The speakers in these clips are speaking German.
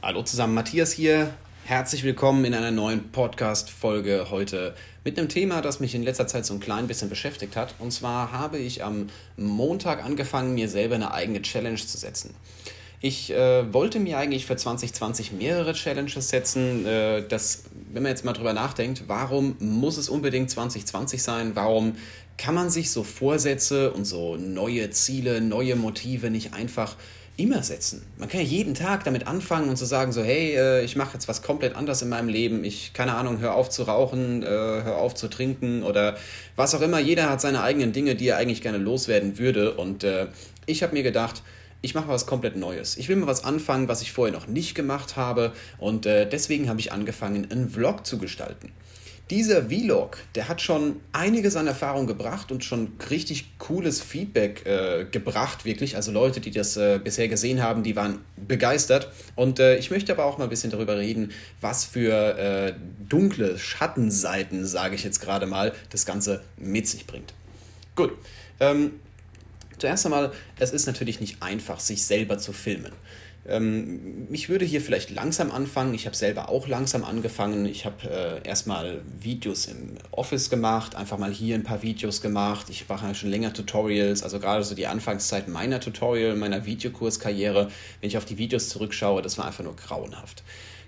Hallo zusammen, Matthias hier. Herzlich willkommen in einer neuen Podcast-Folge heute mit einem Thema, das mich in letzter Zeit so ein klein bisschen beschäftigt hat. Und zwar habe ich am Montag angefangen, mir selber eine eigene Challenge zu setzen. Ich äh, wollte mir eigentlich für 2020 mehrere Challenges setzen. Äh, das, wenn man jetzt mal drüber nachdenkt, warum muss es unbedingt 2020 sein? Warum kann man sich so Vorsätze und so neue Ziele, neue Motive nicht einfach immer setzen. Man kann ja jeden Tag damit anfangen und zu sagen so, hey, äh, ich mache jetzt was komplett anderes in meinem Leben. Ich, keine Ahnung, hör auf zu rauchen, äh, hör auf zu trinken oder was auch immer. Jeder hat seine eigenen Dinge, die er eigentlich gerne loswerden würde. Und äh, ich habe mir gedacht, ich mache was komplett Neues. Ich will mal was anfangen, was ich vorher noch nicht gemacht habe. Und deswegen habe ich angefangen, einen Vlog zu gestalten dieser Vlog, der hat schon einiges an Erfahrung gebracht und schon richtig cooles Feedback äh, gebracht, wirklich. Also Leute, die das äh, bisher gesehen haben, die waren begeistert. Und äh, ich möchte aber auch mal ein bisschen darüber reden, was für äh, dunkle Schattenseiten, sage ich jetzt gerade mal, das Ganze mit sich bringt. Gut. Ähm, zuerst einmal, es ist natürlich nicht einfach, sich selber zu filmen. Ähm, ich würde hier vielleicht langsam anfangen. Ich habe selber auch langsam angefangen. Ich habe äh, erstmal Videos im Office gemacht, einfach mal hier ein paar Videos gemacht. Ich mache schon länger Tutorials, also gerade so die Anfangszeit meiner Tutorial, meiner Videokurskarriere. Wenn ich auf die Videos zurückschaue, das war einfach nur grauenhaft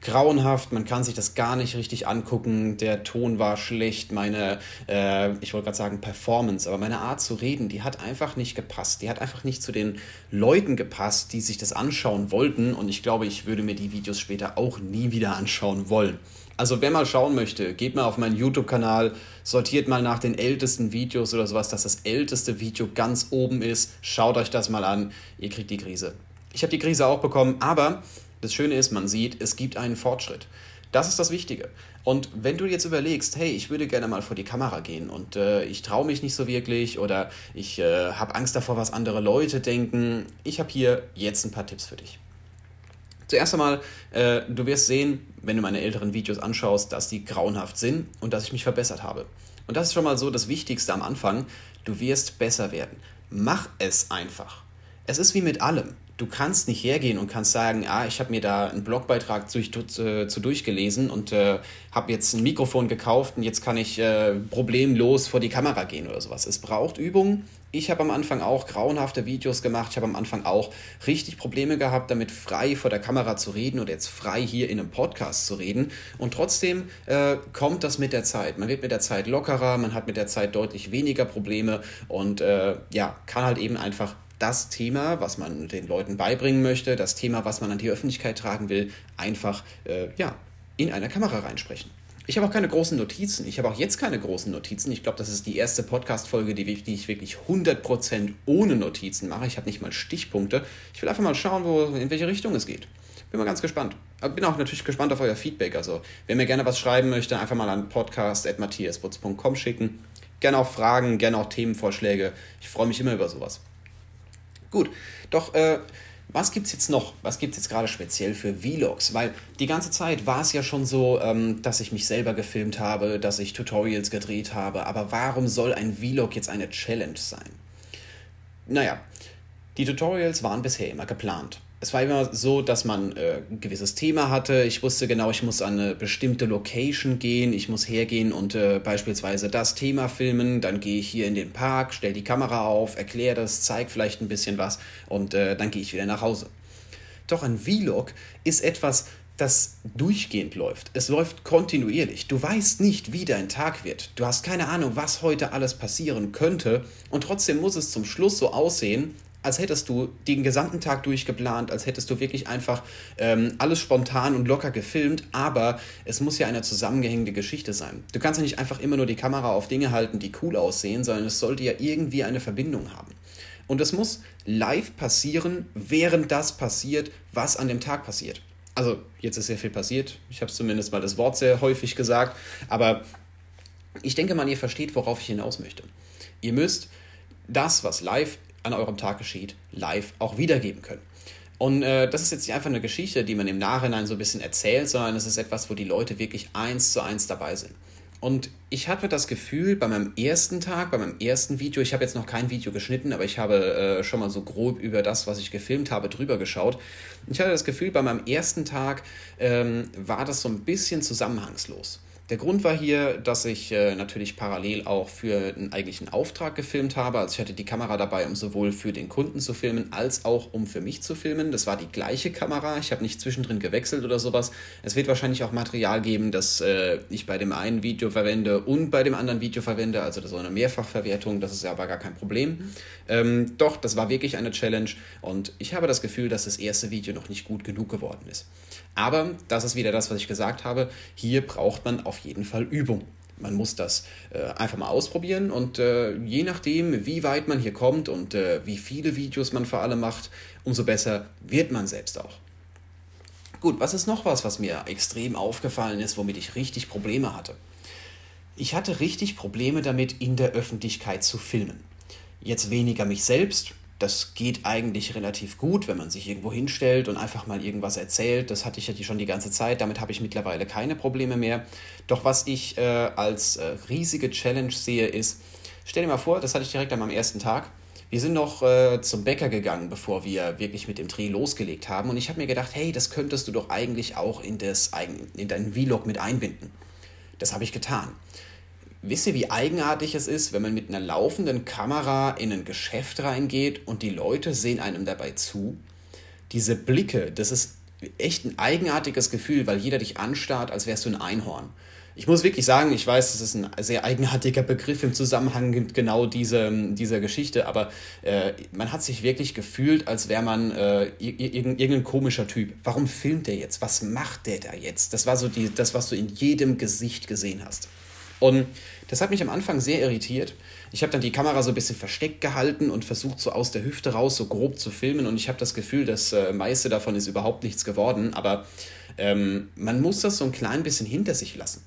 grauenhaft, man kann sich das gar nicht richtig angucken, der Ton war schlecht, meine, äh, ich wollte gerade sagen Performance, aber meine Art zu reden, die hat einfach nicht gepasst, die hat einfach nicht zu den Leuten gepasst, die sich das anschauen wollten und ich glaube, ich würde mir die Videos später auch nie wieder anschauen wollen. Also wer mal schauen möchte, geht mal auf meinen YouTube-Kanal, sortiert mal nach den ältesten Videos oder sowas, dass das älteste Video ganz oben ist. Schaut euch das mal an, ihr kriegt die Krise. Ich habe die Krise auch bekommen, aber das Schöne ist, man sieht, es gibt einen Fortschritt. Das ist das Wichtige. Und wenn du jetzt überlegst, hey, ich würde gerne mal vor die Kamera gehen und äh, ich traue mich nicht so wirklich oder ich äh, habe Angst davor, was andere Leute denken, ich habe hier jetzt ein paar Tipps für dich. Zuerst einmal, äh, du wirst sehen, wenn du meine älteren Videos anschaust, dass die grauenhaft sind und dass ich mich verbessert habe. Und das ist schon mal so das Wichtigste am Anfang. Du wirst besser werden. Mach es einfach. Es ist wie mit allem du kannst nicht hergehen und kannst sagen, ah, ich habe mir da einen Blogbeitrag zu, zu, zu durchgelesen und äh, habe jetzt ein Mikrofon gekauft und jetzt kann ich äh, problemlos vor die Kamera gehen oder sowas. Es braucht Übung. Ich habe am Anfang auch grauenhafte Videos gemacht. Ich habe am Anfang auch richtig Probleme gehabt, damit frei vor der Kamera zu reden oder jetzt frei hier in einem Podcast zu reden. Und trotzdem äh, kommt das mit der Zeit. Man wird mit der Zeit lockerer, man hat mit der Zeit deutlich weniger Probleme und äh, ja, kann halt eben einfach das Thema, was man den Leuten beibringen möchte, das Thema, was man an die Öffentlichkeit tragen will, einfach äh, ja, in einer Kamera reinsprechen. Ich habe auch keine großen Notizen. Ich habe auch jetzt keine großen Notizen. Ich glaube, das ist die erste Podcast-Folge, die, die, ich wirklich 100% ohne Notizen mache. Ich habe nicht mal Stichpunkte. Ich will einfach mal schauen, wo, in welche Richtung es geht. Bin mal ganz gespannt. Aber bin auch natürlich gespannt auf euer Feedback. Also, wer mir gerne was schreiben möchte, einfach mal an podcast.matthiasputz.com schicken. Gerne auch Fragen, gerne auch Themenvorschläge. Ich freue mich immer über sowas. Gut, doch äh, was gibt es jetzt noch? Was gibt es jetzt gerade speziell für Vlogs? Weil die ganze Zeit war es ja schon so, ähm, dass ich mich selber gefilmt habe, dass ich Tutorials gedreht habe. Aber warum soll ein Vlog jetzt eine Challenge sein? Naja, die Tutorials waren bisher immer geplant es war immer so, dass man äh, ein gewisses Thema hatte. Ich wusste genau, ich muss an eine bestimmte Location gehen. Ich muss hergehen und äh, beispielsweise das Thema filmen. Dann gehe ich hier in den Park, stelle die Kamera auf, erkläre das, zeige vielleicht ein bisschen was und äh, dann gehe ich wieder nach Hause. Doch ein Vlog ist etwas, das durchgehend läuft. Es läuft kontinuierlich. Du weißt nicht, wie dein Tag wird. Du hast keine Ahnung, was heute alles passieren könnte. Und trotzdem muss es zum Schluss so aussehen, als hättest du den gesamten Tag durchgeplant, als hättest du wirklich einfach ähm, alles spontan und locker gefilmt, aber es muss ja eine zusammengehängte Geschichte sein. Du kannst ja nicht einfach immer nur die Kamera auf Dinge halten, die cool aussehen, sondern es sollte ja irgendwie eine Verbindung haben. Und es muss live passieren, während das passiert, was an dem Tag passiert. Also, jetzt ist sehr viel passiert. Ich habe zumindest mal das Wort sehr häufig gesagt. Aber ich denke mal, ihr versteht, worauf ich hinaus möchte. Ihr müsst das, was live an eurem Tag geschieht, live auch wiedergeben können. Und äh, das ist jetzt nicht einfach eine Geschichte, die man im Nachhinein so ein bisschen erzählt, sondern es ist etwas, wo die Leute wirklich eins zu eins dabei sind. Und ich hatte das Gefühl, bei meinem ersten Tag, bei meinem ersten Video, ich habe jetzt noch kein Video geschnitten, aber ich habe äh, schon mal so grob über das, was ich gefilmt habe, drüber geschaut. Ich hatte das Gefühl, bei meinem ersten Tag ähm, war das so ein bisschen zusammenhangslos. Der Grund war hier, dass ich äh, natürlich parallel auch für einen eigentlichen Auftrag gefilmt habe. Also ich hatte die Kamera dabei, um sowohl für den Kunden zu filmen, als auch um für mich zu filmen. Das war die gleiche Kamera. Ich habe nicht zwischendrin gewechselt oder sowas. Es wird wahrscheinlich auch Material geben, das äh, ich bei dem einen Video verwende und bei dem anderen Video verwende. Also so eine Mehrfachverwertung, das ist ja aber gar kein Problem. Ähm, doch, das war wirklich eine Challenge und ich habe das Gefühl, dass das erste Video noch nicht gut genug geworden ist. Aber das ist wieder das, was ich gesagt habe. Hier braucht man auf jeden Fall Übung. Man muss das äh, einfach mal ausprobieren und äh, je nachdem, wie weit man hier kommt und äh, wie viele Videos man vor allem macht, umso besser wird man selbst auch. Gut, was ist noch was, was mir extrem aufgefallen ist, womit ich richtig Probleme hatte? Ich hatte richtig Probleme damit, in der Öffentlichkeit zu filmen. Jetzt weniger mich selbst, das geht eigentlich relativ gut, wenn man sich irgendwo hinstellt und einfach mal irgendwas erzählt. Das hatte ich ja schon die ganze Zeit. Damit habe ich mittlerweile keine Probleme mehr. Doch was ich äh, als äh, riesige Challenge sehe, ist, stell dir mal vor, das hatte ich direkt an meinem ersten Tag. Wir sind noch äh, zum Bäcker gegangen, bevor wir wirklich mit dem Dreh losgelegt haben. Und ich habe mir gedacht, hey, das könntest du doch eigentlich auch in, das, in deinen Vlog mit einbinden. Das habe ich getan. Wisst ihr, wie eigenartig es ist, wenn man mit einer laufenden Kamera in ein Geschäft reingeht und die Leute sehen einem dabei zu? Diese Blicke, das ist echt ein eigenartiges Gefühl, weil jeder dich anstarrt, als wärst du ein Einhorn. Ich muss wirklich sagen, ich weiß, das ist ein sehr eigenartiger Begriff im Zusammenhang mit genau diese, dieser Geschichte, aber äh, man hat sich wirklich gefühlt, als wäre man äh, irgendein komischer Typ. Warum filmt der jetzt? Was macht der da jetzt? Das war so die, das, was du in jedem Gesicht gesehen hast. Und das hat mich am Anfang sehr irritiert. Ich habe dann die Kamera so ein bisschen versteckt gehalten und versucht, so aus der Hüfte raus, so grob zu filmen. Und ich habe das Gefühl, das äh, meiste davon ist überhaupt nichts geworden. Aber ähm, man muss das so ein klein bisschen hinter sich lassen.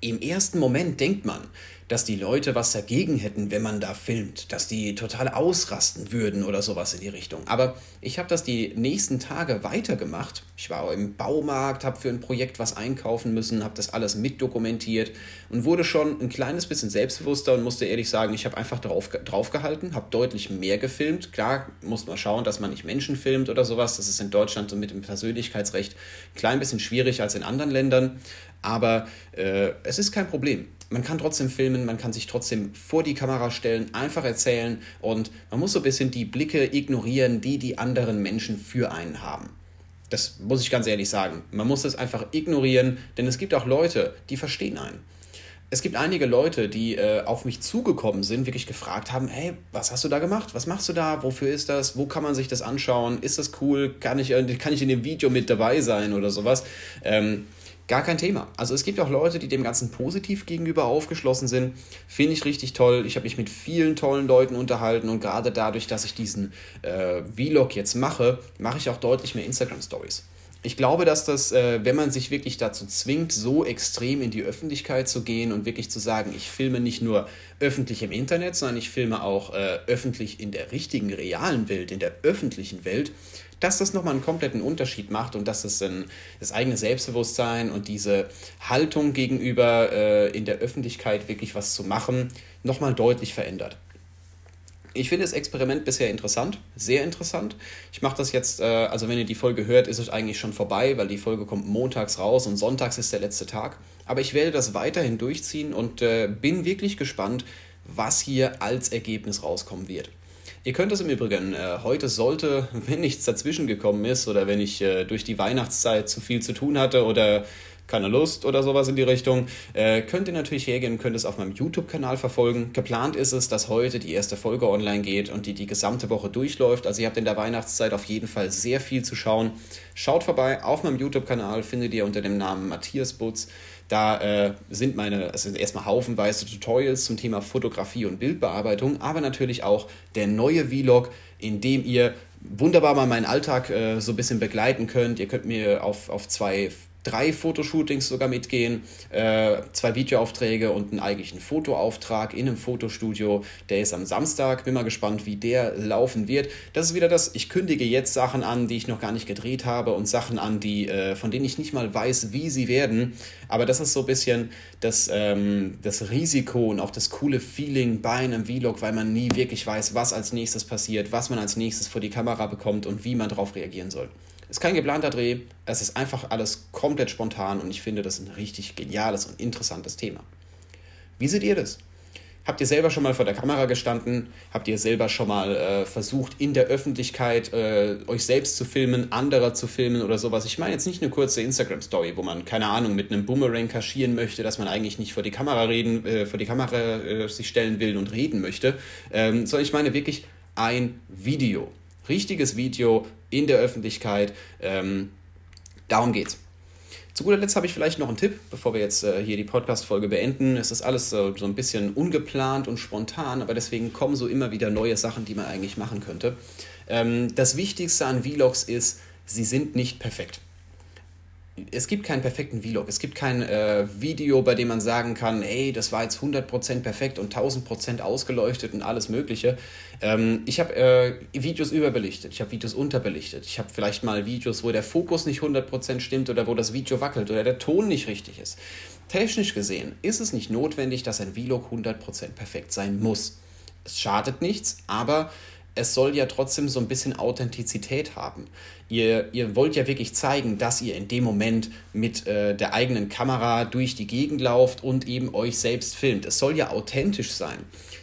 Im ersten Moment denkt man, dass die Leute was dagegen hätten, wenn man da filmt, dass die total ausrasten würden oder sowas in die Richtung. Aber ich habe das die nächsten Tage weitergemacht. Ich war im Baumarkt, habe für ein Projekt was einkaufen müssen, habe das alles mitdokumentiert und wurde schon ein kleines bisschen selbstbewusster und musste ehrlich sagen, ich habe einfach drauf, drauf gehalten, habe deutlich mehr gefilmt. Klar muss man schauen, dass man nicht Menschen filmt oder sowas. Das ist in Deutschland so mit dem Persönlichkeitsrecht ein klein bisschen schwierig als in anderen Ländern. Aber äh, es ist kein Problem man kann trotzdem filmen, man kann sich trotzdem vor die Kamera stellen, einfach erzählen und man muss so ein bisschen die Blicke ignorieren, die die anderen Menschen für einen haben. Das muss ich ganz ehrlich sagen. Man muss das einfach ignorieren, denn es gibt auch Leute, die verstehen einen. Es gibt einige Leute, die äh, auf mich zugekommen sind, wirklich gefragt haben, hey, was hast du da gemacht? Was machst du da? Wofür ist das? Wo kann man sich das anschauen? Ist das cool? Kann ich, äh, kann ich in dem Video mit dabei sein oder sowas? Ähm, Gar kein Thema. Also es gibt auch Leute, die dem Ganzen positiv gegenüber aufgeschlossen sind. Finde ich richtig toll. Ich habe mich mit vielen tollen Leuten unterhalten und gerade dadurch, dass ich diesen äh, Vlog jetzt mache, mache ich auch deutlich mehr Instagram-Stories. Ich glaube, dass das, äh, wenn man sich wirklich dazu zwingt, so extrem in die Öffentlichkeit zu gehen und wirklich zu sagen, ich filme nicht nur öffentlich im Internet, sondern ich filme auch äh, öffentlich in der richtigen, realen Welt, in der öffentlichen Welt, dass das nochmal einen kompletten Unterschied macht und dass es ein, das eigene Selbstbewusstsein und diese Haltung gegenüber äh, in der Öffentlichkeit wirklich was zu machen, nochmal deutlich verändert. Ich finde das Experiment bisher interessant, sehr interessant. Ich mache das jetzt, äh, also wenn ihr die Folge hört, ist es eigentlich schon vorbei, weil die Folge kommt montags raus und sonntags ist der letzte Tag. Aber ich werde das weiterhin durchziehen und äh, bin wirklich gespannt, was hier als Ergebnis rauskommen wird. Ihr könnt es im Übrigen, äh, heute sollte, wenn nichts dazwischen gekommen ist oder wenn ich äh, durch die Weihnachtszeit zu viel zu tun hatte oder keine Lust oder sowas in die Richtung, äh, könnt ihr natürlich hergehen, könnt es auf meinem YouTube-Kanal verfolgen. Geplant ist es, dass heute die erste Folge online geht und die die gesamte Woche durchläuft. Also ihr habt in der Weihnachtszeit auf jeden Fall sehr viel zu schauen. Schaut vorbei auf meinem YouTube-Kanal, findet ihr unter dem Namen Matthias Butz. Da äh, sind meine, also erstmal haufenweise Tutorials zum Thema Fotografie und Bildbearbeitung, aber natürlich auch der neue Vlog, in dem ihr wunderbar mal meinen Alltag äh, so ein bisschen begleiten könnt. Ihr könnt mir auf, auf zwei drei Fotoshootings sogar mitgehen, äh, zwei Videoaufträge und einen eigentlichen Fotoauftrag in einem Fotostudio. Der ist am Samstag. Bin mal gespannt, wie der laufen wird. Das ist wieder das, ich kündige jetzt Sachen an, die ich noch gar nicht gedreht habe und Sachen an, die, äh, von denen ich nicht mal weiß, wie sie werden. Aber das ist so ein bisschen das, ähm, das Risiko und auch das coole Feeling bei einem Vlog, weil man nie wirklich weiß, was als nächstes passiert, was man als nächstes vor die Kamera bekommt und wie man darauf reagieren soll. Es ist kein geplanter Dreh, es ist einfach alles komplett spontan und ich finde das ein richtig geniales und interessantes Thema. Wie seht ihr das? Habt ihr selber schon mal vor der Kamera gestanden? Habt ihr selber schon mal äh, versucht, in der Öffentlichkeit äh, euch selbst zu filmen, andere zu filmen oder sowas? Ich meine jetzt nicht eine kurze Instagram-Story, wo man, keine Ahnung, mit einem Boomerang kaschieren möchte, dass man eigentlich nicht vor die Kamera reden, äh, vor die Kamera äh, sich stellen will und reden möchte, ähm, sondern ich meine wirklich ein Video richtiges Video in der Öffentlichkeit. Ähm, darum geht's. Zu guter Letzt habe ich vielleicht noch einen Tipp, bevor wir jetzt äh, hier die Podcast-Folge beenden. Es ist alles äh, so ein bisschen ungeplant und spontan, aber deswegen kommen so immer wieder neue Sachen, die man eigentlich machen könnte. Ähm, das Wichtigste an Vlogs ist, sie sind nicht perfekt es gibt keinen perfekten Vlog. Es gibt kein äh, Video, bei dem man sagen kann, hey, das war jetzt 100% perfekt und 1000% ausgeleuchtet und alles Mögliche. Ähm, ich habe äh, Videos überbelichtet, ich habe Videos unterbelichtet. Ich habe vielleicht mal Videos, wo der Fokus nicht 100% stimmt oder wo das Video wackelt oder der Ton nicht richtig ist. Technisch gesehen ist es nicht notwendig, dass ein Vlog 100% perfekt sein muss. Es schadet nichts, aber es soll ja trotzdem so ein bisschen Authentizität haben. Ihr, ihr wollt ja wirklich zeigen, dass ihr in dem Moment mit äh, der eigenen Kamera durch die Gegend lauft und eben euch selbst filmt. Es soll ja authentisch sein.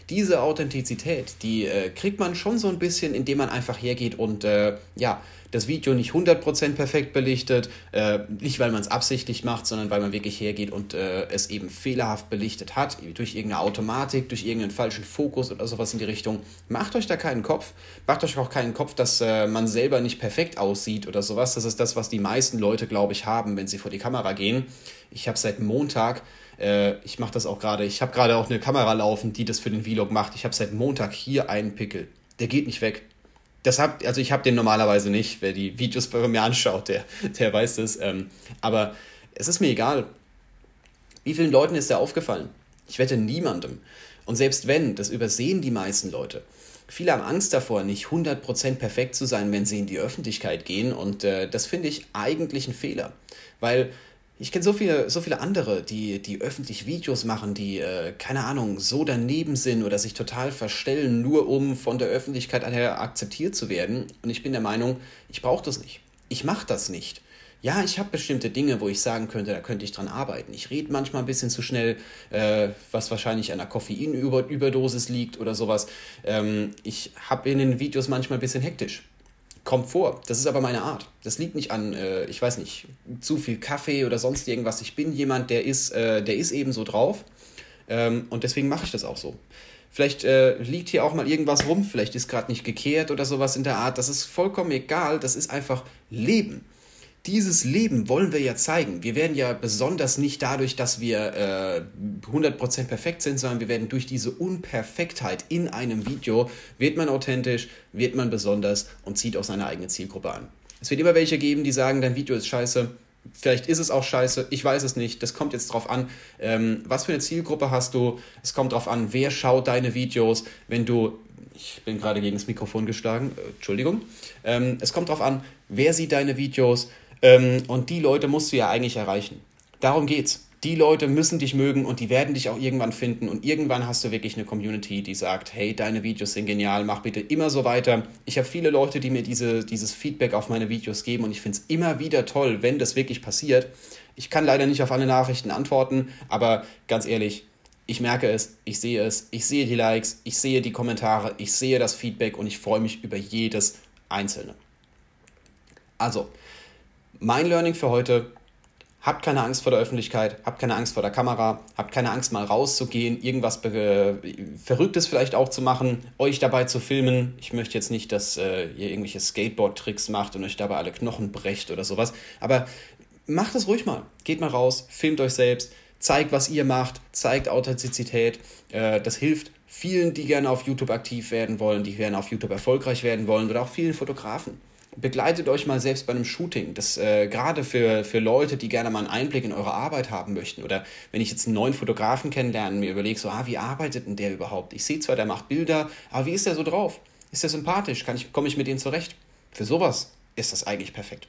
Diese Authentizität, die äh, kriegt man schon so ein bisschen, indem man einfach hergeht und äh, ja, das Video nicht 100% perfekt belichtet, äh, nicht weil man es absichtlich macht, sondern weil man wirklich hergeht und äh, es eben fehlerhaft belichtet hat, durch irgendeine Automatik, durch irgendeinen falschen Fokus oder sowas in die Richtung. Macht euch da keinen Kopf, macht euch auch keinen Kopf, dass äh, man selber nicht perfekt aussieht oder sowas. Das ist das, was die meisten Leute, glaube ich, haben, wenn sie vor die Kamera gehen. Ich habe seit Montag äh, ich mache das auch gerade. Ich habe gerade auch eine Kamera laufen, die das für den Vlog macht. Ich habe seit Montag hier einen Pickel. Der geht nicht weg das hab, also ich habe den normalerweise nicht. Wer die Videos bei mir anschaut, der, der weiß das. Ähm, aber es ist mir egal. Wie vielen Leuten ist der aufgefallen? Ich wette niemandem. Und selbst wenn, das übersehen die meisten Leute. Viele haben Angst davor, nicht 100% perfekt zu sein, wenn sie in die Öffentlichkeit gehen. Und äh, das finde ich eigentlich ein Fehler. Weil ich kenne so viele, so viele andere, die, die öffentlich Videos machen, die, äh, keine Ahnung, so daneben sind oder sich total verstellen, nur um von der Öffentlichkeit her akzeptiert zu werden. Und ich bin der Meinung, ich brauche das nicht. Ich mache das nicht. Ja, ich habe bestimmte Dinge, wo ich sagen könnte, da könnte ich dran arbeiten. Ich rede manchmal ein bisschen zu schnell, äh, was wahrscheinlich an einer Koffeinüberdosis liegt oder sowas. Ähm, ich habe in den Videos manchmal ein bisschen hektisch kommt vor. Das ist aber meine Art. Das liegt nicht an, äh, ich weiß nicht, zu viel Kaffee oder sonst irgendwas. Ich bin jemand, der ist, äh, der ist eben so drauf. Ähm, und deswegen mache ich das auch so. Vielleicht äh, liegt hier auch mal irgendwas rum, vielleicht ist gerade nicht gekehrt oder sowas in der Art. Das ist vollkommen egal. Das ist einfach Leben dieses Leben wollen wir ja zeigen. Wir werden ja besonders nicht dadurch, dass wir äh, 100% perfekt sind, sondern wir werden durch diese Unperfektheit in einem Video, wird man authentisch, wird man besonders und zieht auch seine eigene Zielgruppe an. Es wird immer welche geben, die sagen, dein Video ist scheiße. Vielleicht ist es auch scheiße, ich weiß es nicht. Das kommt jetzt drauf an, ähm, was für eine Zielgruppe hast du. Es kommt drauf an, wer schaut deine Videos. Wenn du ich bin gerade gegen das Mikrofon geschlagen, äh, Entschuldigung. Ähm, es kommt darauf an, wer sieht deine Videos, ähm, und die Leute musst du ja eigentlich erreichen. Darum geht's. Die Leute müssen dich mögen und die werden dich auch irgendwann finden. Und irgendwann hast du wirklich eine Community, die sagt, hey, deine Videos sind genial, mach bitte immer so weiter. Ich habe viele Leute, die mir diese, dieses Feedback auf meine Videos geben und ich finde es immer wieder toll, wenn das wirklich passiert. Ich kann leider nicht auf alle Nachrichten antworten, aber ganz ehrlich, ich merke es, ich sehe es, ich sehe die Likes, ich sehe die Kommentare, ich sehe das Feedback und ich freue mich über jedes einzelne. Also, mein Learning für heute, habt keine Angst vor der Öffentlichkeit, habt keine Angst vor der Kamera, habt keine Angst mal rauszugehen, irgendwas Verrücktes vielleicht auch zu machen, euch dabei zu filmen. Ich möchte jetzt nicht, dass äh, ihr irgendwelche Skateboard-Tricks macht und euch dabei alle Knochen brecht oder sowas, aber macht es ruhig mal. Geht mal raus, filmt euch selbst, zeigt, was ihr macht, zeigt Authentizität. Äh, das hilft vielen, die gerne auf YouTube aktiv werden wollen, die gerne auf YouTube erfolgreich werden wollen oder auch vielen Fotografen. Begleitet euch mal selbst bei einem Shooting. Das äh, gerade für, für Leute, die gerne mal einen Einblick in eure Arbeit haben möchten. Oder wenn ich jetzt einen neuen Fotografen kennenlerne, mir überlege, so, ah, wie arbeitet denn der überhaupt? Ich sehe zwar, der macht Bilder, aber wie ist der so drauf? Ist der sympathisch? Kann ich, komme ich mit denen zurecht? Für sowas ist das eigentlich perfekt.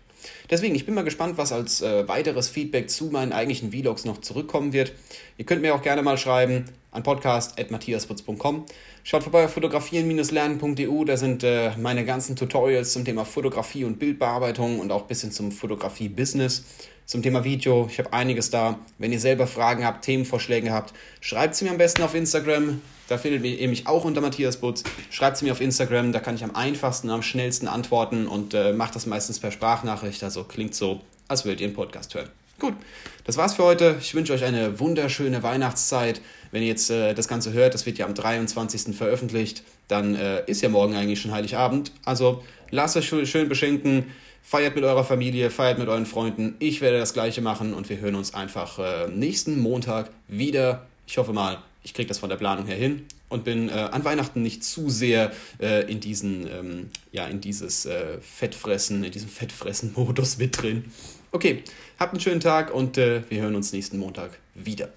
Deswegen, ich bin mal gespannt, was als äh, weiteres Feedback zu meinen eigentlichen Vlogs noch zurückkommen wird. Ihr könnt mir auch gerne mal schreiben an podcast.matthiasputz.com. Schaut vorbei auf fotografieren-lernen.eu, da sind äh, meine ganzen Tutorials zum Thema Fotografie und Bildbearbeitung und auch ein bisschen zum Fotografie-Business, zum Thema Video. Ich habe einiges da. Wenn ihr selber Fragen habt, Themenvorschläge habt, schreibt sie mir am besten auf Instagram. Da findet ihr mich auch unter Matthias Butz. Schreibt sie mir auf Instagram, da kann ich am einfachsten, am schnellsten antworten und äh, macht das meistens per Sprachnachricht. Also klingt so, als würdet ihr einen Podcast hören. Gut, das war's für heute. Ich wünsche euch eine wunderschöne Weihnachtszeit. Wenn ihr jetzt äh, das Ganze hört, das wird ja am 23. veröffentlicht, dann äh, ist ja morgen eigentlich schon Heiligabend. Also lasst euch schön beschenken, feiert mit eurer Familie, feiert mit euren Freunden. Ich werde das gleiche machen und wir hören uns einfach äh, nächsten Montag wieder. Ich hoffe mal, ich kriege das von der Planung her hin und bin äh, an Weihnachten nicht zu sehr äh, in diesen, ähm, ja, in dieses äh, Fettfressen, in diesem Fettfressen-Modus mit drin. Okay, habt einen schönen Tag und äh, wir hören uns nächsten Montag wieder.